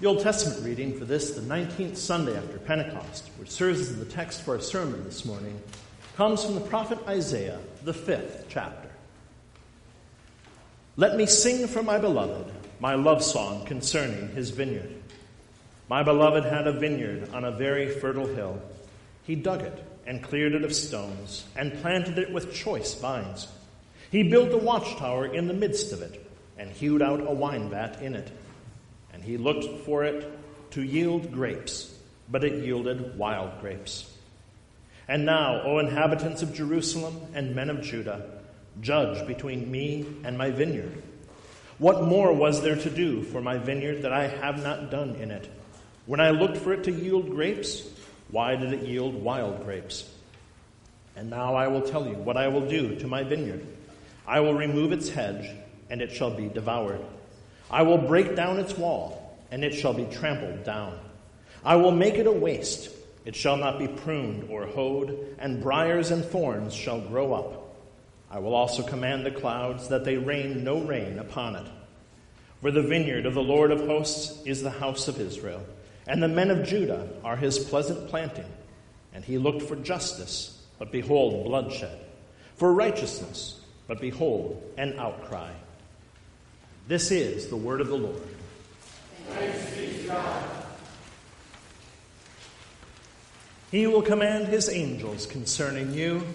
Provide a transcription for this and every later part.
The Old Testament reading for this, the 19th Sunday after Pentecost, which serves as the text for our sermon this morning, comes from the prophet Isaiah, the fifth chapter. Let me sing for my beloved my love song concerning his vineyard. My beloved had a vineyard on a very fertile hill. He dug it and cleared it of stones and planted it with choice vines. He built a watchtower in the midst of it and hewed out a wine vat in it and he looked for it to yield grapes, but it yielded wild grapes. And now, O inhabitants of Jerusalem and men of Judah, judge between me and my vineyard. What more was there to do for my vineyard that I have not done in it? When I looked for it to yield grapes, why did it yield wild grapes? And now I will tell you what I will do to my vineyard. I will remove its hedge, and it shall be devoured. I will break down its wall, and it shall be trampled down. I will make it a waste. It shall not be pruned or hoed, and briers and thorns shall grow up. I will also command the clouds that they rain no rain upon it. For the vineyard of the Lord of hosts is the house of Israel, and the men of Judah are his pleasant planting. And he looked for justice, but behold, bloodshed, for righteousness, but behold, an outcry. This is the word of the Lord. He will command his angels concerning you.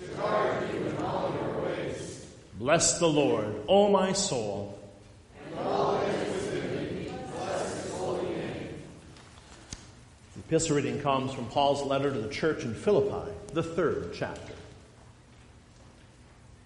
You in all your ways. Bless the Lord, O my soul. The epistle reading comes from Paul's letter to the church in Philippi, the third chapter.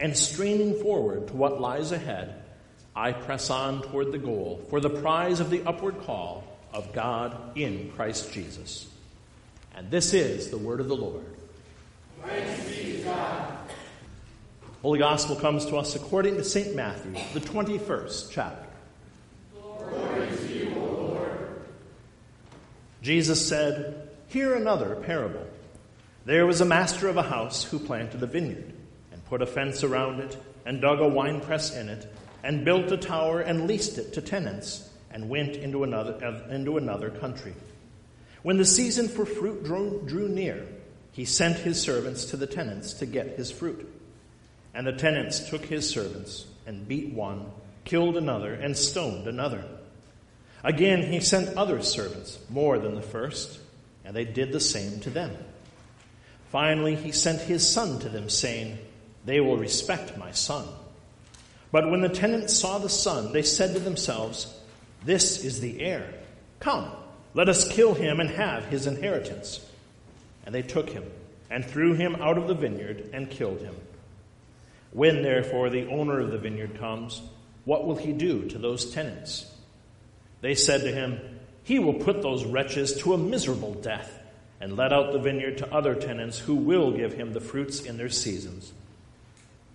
and straining forward to what lies ahead, I press on toward the goal for the prize of the upward call of God in Christ Jesus. And this is the word of the Lord. Holy Gospel comes to us according to St. Matthew, the 21st chapter. You. Jesus said, Hear another parable. There was a master of a house who planted a vineyard put a fence around it, and dug a winepress in it, and built a tower and leased it to tenants, and went into another, uh, into another country. When the season for fruit drew, drew near, he sent his servants to the tenants to get his fruit. And the tenants took his servants and beat one, killed another, and stoned another. Again, he sent other servants, more than the first, and they did the same to them. Finally, he sent his son to them, saying, they will respect my son. But when the tenants saw the son, they said to themselves, This is the heir. Come, let us kill him and have his inheritance. And they took him and threw him out of the vineyard and killed him. When therefore the owner of the vineyard comes, what will he do to those tenants? They said to him, He will put those wretches to a miserable death and let out the vineyard to other tenants who will give him the fruits in their seasons.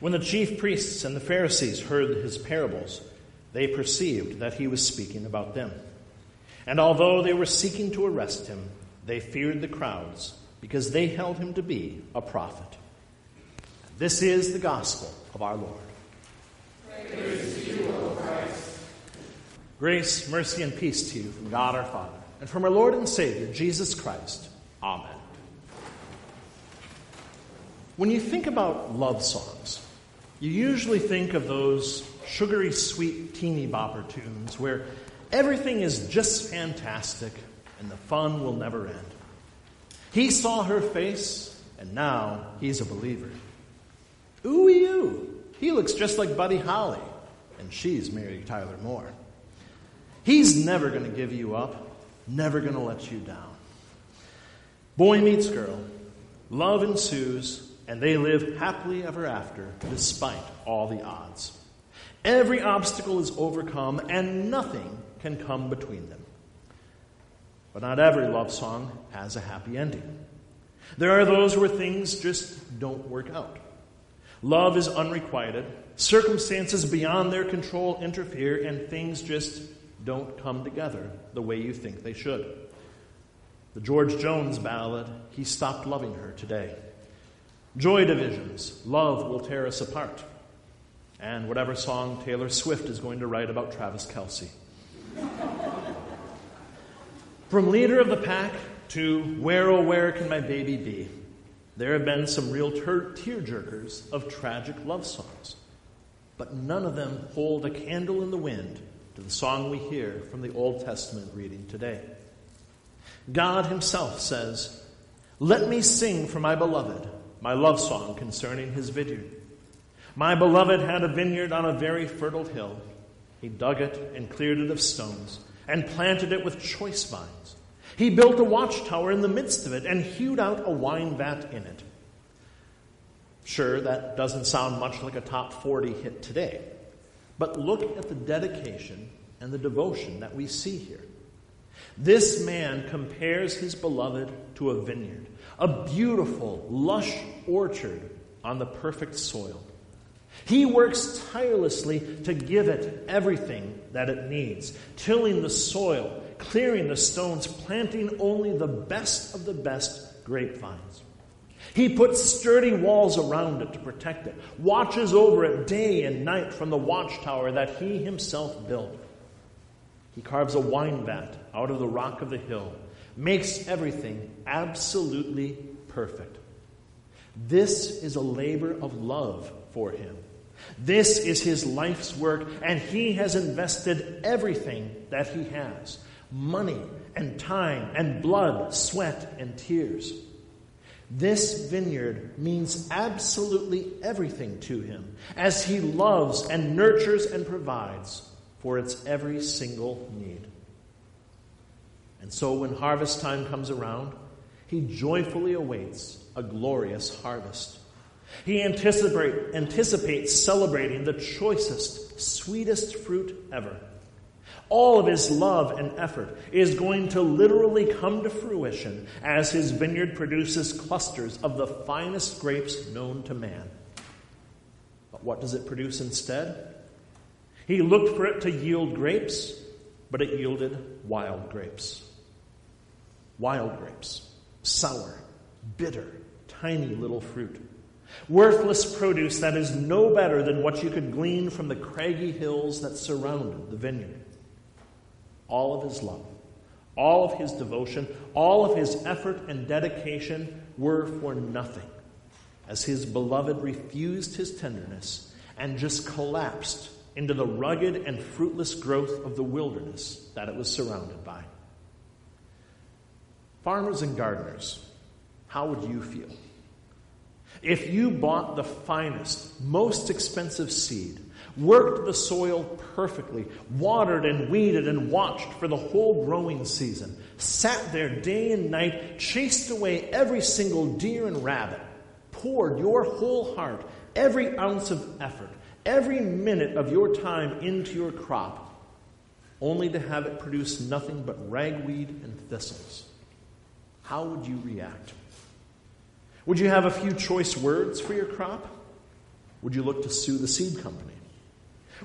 When the chief priests and the Pharisees heard his parables, they perceived that he was speaking about them. And although they were seeking to arrest him, they feared the crowds because they held him to be a prophet. This is the gospel of our Lord. Grace, mercy, and peace to you from God our Father and from our Lord and Savior, Jesus Christ. Amen. When you think about love songs, you usually think of those sugary sweet teeny bopper tunes where everything is just fantastic and the fun will never end. He saw her face, and now he's a believer. Ooh, you. He looks just like Buddy Holly, and she's Mary Tyler Moore. He's never going to give you up, never going to let you down. Boy meets girl, love ensues, and they live happily ever after despite all the odds. Every obstacle is overcome, and nothing can come between them. But not every love song has a happy ending. There are those where things just don't work out. Love is unrequited, circumstances beyond their control interfere, and things just don't come together the way you think they should. The George Jones ballad, He Stopped Loving Her Today. Joy Division's, Love Will Tear Us Apart. And whatever song Taylor Swift is going to write about Travis Kelce. From leader of the pack to Where Oh Where Can My Baby Be, there have been some real ter- tearjerkers of tragic love songs. But none of them hold a candle in the wind to the song we hear from the Old Testament reading today. God Himself says, Let me sing for my beloved my love song concerning his vineyard. My beloved had a vineyard on a very fertile hill. He dug it and cleared it of stones and planted it with choice vines. He built a watchtower in the midst of it and hewed out a wine vat in it. Sure, that doesn't sound much like a top 40 hit today. But look at the dedication and the devotion that we see here. This man compares his beloved to a vineyard, a beautiful, lush orchard on the perfect soil. He works tirelessly to give it everything that it needs, tilling the soil, clearing the stones, planting only the best of the best grapevines. He puts sturdy walls around it to protect it, watches over it day and night from the watchtower that he himself built. He carves a wine vat out of the rock of the hill, makes everything absolutely perfect. This is a labor of love for him. This is his life's work, and he has invested everything that he has money and time and blood, sweat and tears. This vineyard means absolutely everything to him as he loves and nurtures and provides for its every single need. And so when harvest time comes around, he joyfully awaits a glorious harvest. He anticipate, anticipates celebrating the choicest, sweetest fruit ever. All of his love and effort is going to literally come to fruition as his vineyard produces clusters of the finest grapes known to man. But what does it produce instead? He looked for it to yield grapes, but it yielded wild grapes. Wild grapes, sour, bitter, tiny little fruit. Worthless produce that is no better than what you could glean from the craggy hills that surrounded the vineyard. All of his love, all of his devotion, all of his effort and dedication were for nothing as his beloved refused his tenderness and just collapsed into the rugged and fruitless growth of the wilderness that it was surrounded by. Farmers and gardeners, how would you feel? If you bought the finest, most expensive seed, worked the soil perfectly, watered and weeded and watched for the whole growing season, sat there day and night, chased away every single deer and rabbit, poured your whole heart, every ounce of effort, every minute of your time into your crop, only to have it produce nothing but ragweed and thistles, how would you react? Would you have a few choice words for your crop? Would you look to sue the seed company?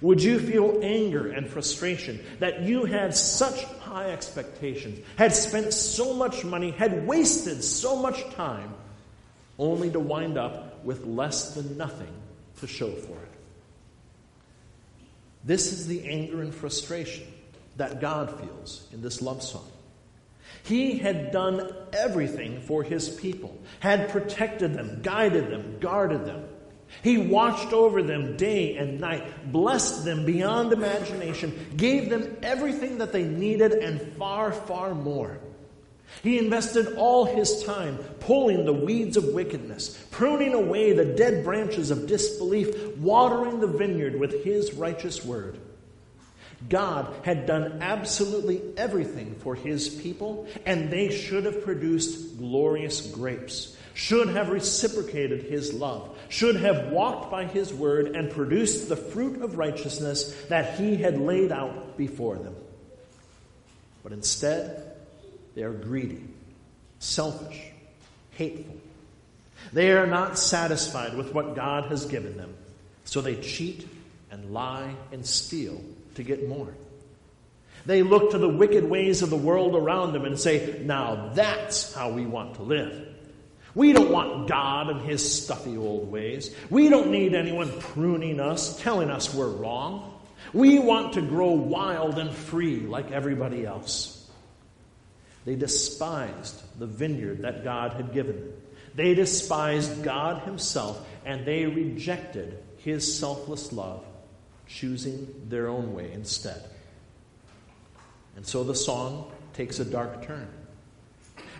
Would you feel anger and frustration that you had such high expectations, had spent so much money, had wasted so much time, only to wind up with less than nothing to show for it? This is the anger and frustration that God feels in this love song. He had done everything for his people, had protected them, guided them, guarded them. He watched over them day and night, blessed them beyond imagination, gave them everything that they needed and far, far more. He invested all his time pulling the weeds of wickedness, pruning away the dead branches of disbelief, watering the vineyard with his righteous word. God had done absolutely everything for his people, and they should have produced glorious grapes, should have reciprocated his love, should have walked by his word and produced the fruit of righteousness that he had laid out before them. But instead, they are greedy, selfish, hateful. They are not satisfied with what God has given them, so they cheat and lie and steal to get more. They look to the wicked ways of the world around them and say, now that's how we want to live. We don't want God and his stuffy old ways. We don't need anyone pruning us, telling us we're wrong. We want to grow wild and free like everybody else. They despised the vineyard that God had given them. They despised God himself and they rejected his selfless love choosing their own way instead. And so the song takes a dark turn.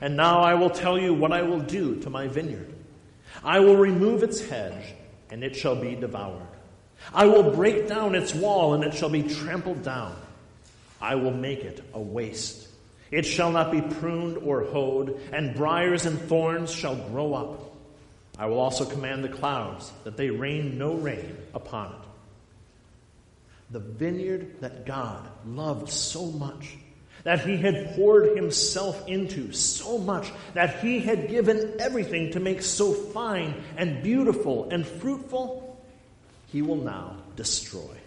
And now I will tell you what I will do to my vineyard. I will remove its hedge, and it shall be devoured. I will break down its wall, and it shall be trampled down. I will make it a waste. It shall not be pruned or hoed, and briers and thorns shall grow up. I will also command the clouds that they rain no rain upon it the vineyard that God loved so much, that he had poured himself into so much, that he had given everything to make so fine and beautiful and fruitful, he will now destroy.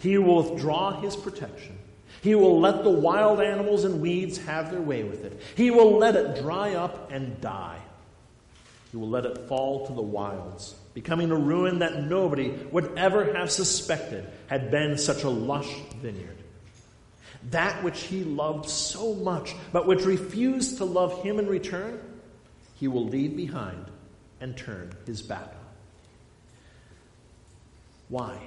He will withdraw his protection. He will let the wild animals and weeds have their way with it. He will let it dry up and die. He will let it fall to the wilds becoming a ruin that nobody would ever have suspected had been such a lush vineyard. That which he loved so much, but which refused to love him in return, he will leave behind and turn his back on. Why?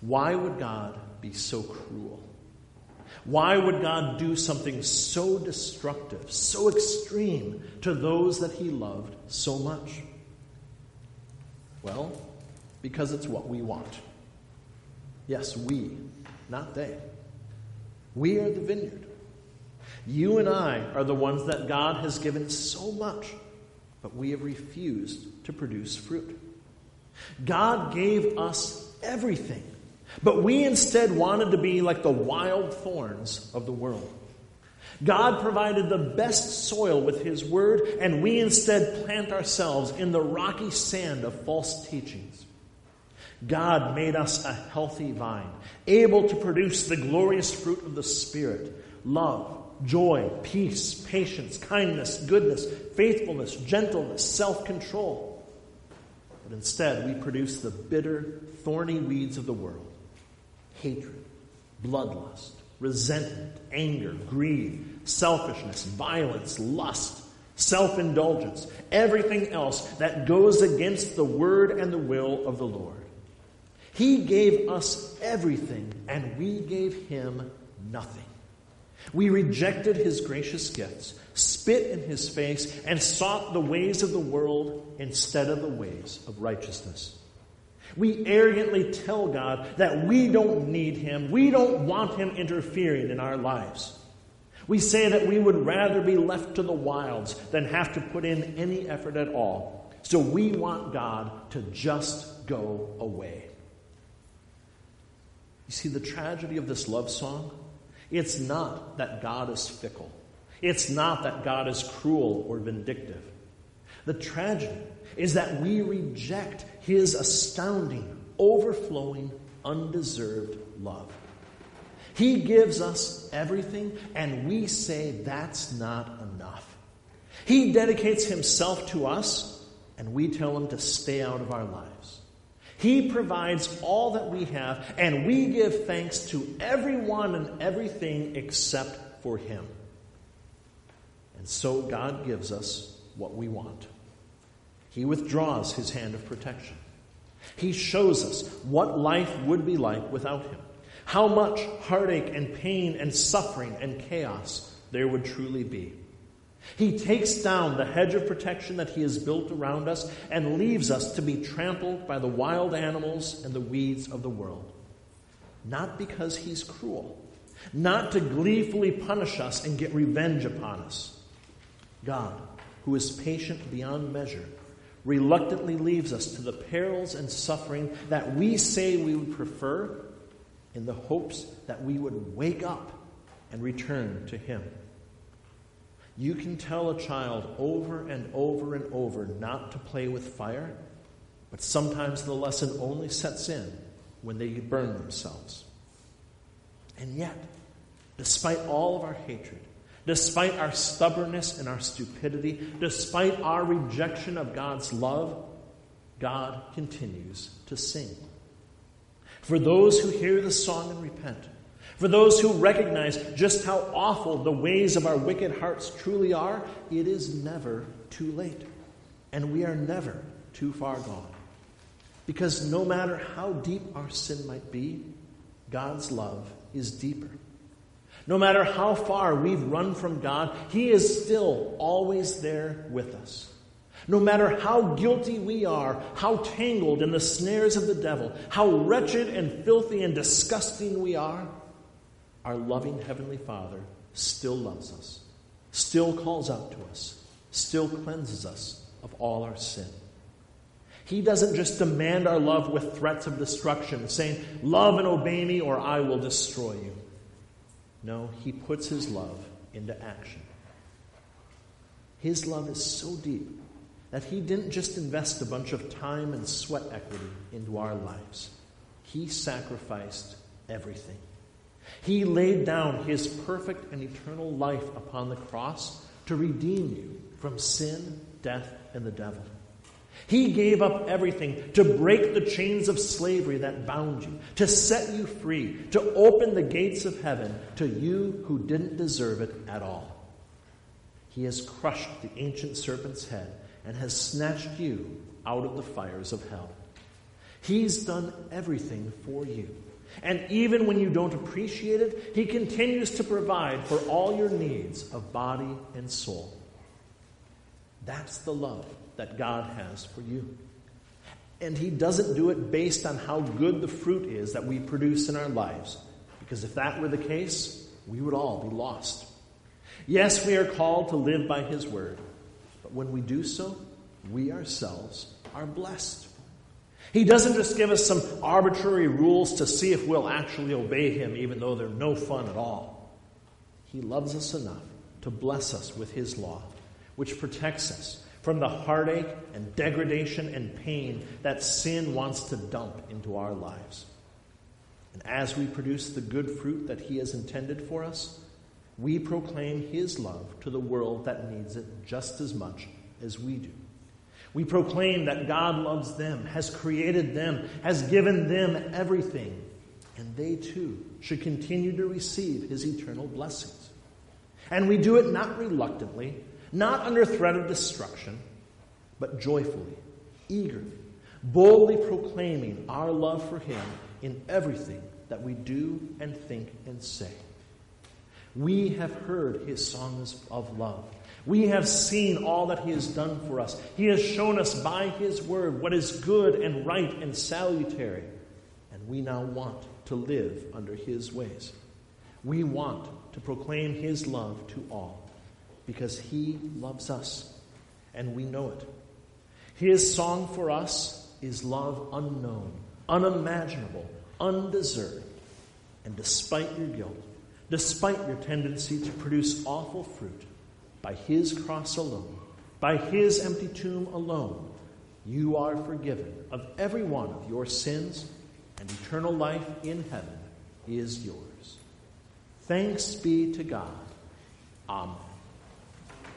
Why would God be so cruel? Why would God do something so destructive, so extreme to those that he loved so much? Well, because it's what we want. Yes, we, not they. We are the vineyard. You and I are the ones that God has given so much, but we have refused to produce fruit. God gave us everything, but we instead wanted to be like the wild thorns of the world. God provided the best soil with His Word, and we instead plant ourselves in the rocky sand of false teachings. God made us a healthy vine, able to produce the glorious fruit of the Spirit love, joy, peace, patience, kindness, goodness, faithfulness, gentleness, self control. But instead, we produce the bitter, thorny weeds of the world hatred, bloodlust, resentment, anger, greed, selfishness, violence, lust, self indulgence, everything else that goes against the word and the will of the Lord. He gave us everything, and we gave him nothing. We rejected his gracious gifts, spit in his face, and sought the ways of the world instead of the ways of righteousness. We arrogantly tell God that we don't need him, we don't want him interfering in our lives. We say that we would rather be left to the wilds than have to put in any effort at all. So we want God to just go away. You see, the tragedy of this love song it's not that God is fickle. It's not that God is cruel or vindictive. The tragedy is that we reject his astounding, overflowing, undeserved love. He gives us everything, and we say that's not enough. He dedicates himself to us, and we tell him to stay out of our lives. He provides all that we have, and we give thanks to everyone and everything except for Him. And so God gives us what we want. He withdraws His hand of protection. He shows us what life would be like without Him, how much heartache and pain and suffering and chaos there would truly be. He takes down the hedge of protection that he has built around us and leaves us to be trampled by the wild animals and the weeds of the world. Not because he's cruel, not to gleefully punish us and get revenge upon us. God, who is patient beyond measure, reluctantly leaves us to the perils and suffering that we say we would prefer in the hopes that we would wake up and return to him. You can tell a child over and over and over not to play with fire, but sometimes the lesson only sets in when they burn themselves. And yet, despite all of our hatred, despite our stubbornness and our stupidity, despite our rejection of God's love, God continues to sing. For those who hear the song and repent, for those who recognize just how awful the ways of our wicked hearts truly are, it is never too late. And we are never too far gone. Because no matter how deep our sin might be, God's love is deeper. No matter how far we've run from God, He is still always there with us. No matter how guilty we are, how tangled in the snares of the devil, how wretched and filthy and disgusting we are, our loving Heavenly Father still loves us, still calls out to us, still cleanses us of all our sin. He doesn't just demand our love with threats of destruction, saying, Love and obey me, or I will destroy you. No, He puts His love into action. His love is so deep that He didn't just invest a bunch of time and sweat equity into our lives, He sacrificed everything. He laid down his perfect and eternal life upon the cross to redeem you from sin, death, and the devil. He gave up everything to break the chains of slavery that bound you, to set you free, to open the gates of heaven to you who didn't deserve it at all. He has crushed the ancient serpent's head and has snatched you out of the fires of hell. He's done everything for you. And even when you don't appreciate it, He continues to provide for all your needs of body and soul. That's the love that God has for you. And He doesn't do it based on how good the fruit is that we produce in our lives. Because if that were the case, we would all be lost. Yes, we are called to live by His word. But when we do so, we ourselves are blessed. He doesn't just give us some arbitrary rules to see if we'll actually obey Him, even though they're no fun at all. He loves us enough to bless us with His law, which protects us from the heartache and degradation and pain that sin wants to dump into our lives. And as we produce the good fruit that He has intended for us, we proclaim His love to the world that needs it just as much as we do. We proclaim that God loves them, has created them, has given them everything, and they too should continue to receive his eternal blessings. And we do it not reluctantly, not under threat of destruction, but joyfully, eagerly, boldly proclaiming our love for him in everything that we do and think and say. We have heard his songs of love. We have seen all that he has done for us. He has shown us by his word what is good and right and salutary. And we now want to live under his ways. We want to proclaim his love to all because he loves us and we know it. His song for us is love unknown, unimaginable, undeserved. And despite your guilt, despite your tendency to produce awful fruit, by his cross alone, by his empty tomb alone, you are forgiven of every one of your sins, and eternal life in heaven is yours. Thanks be to God. Amen.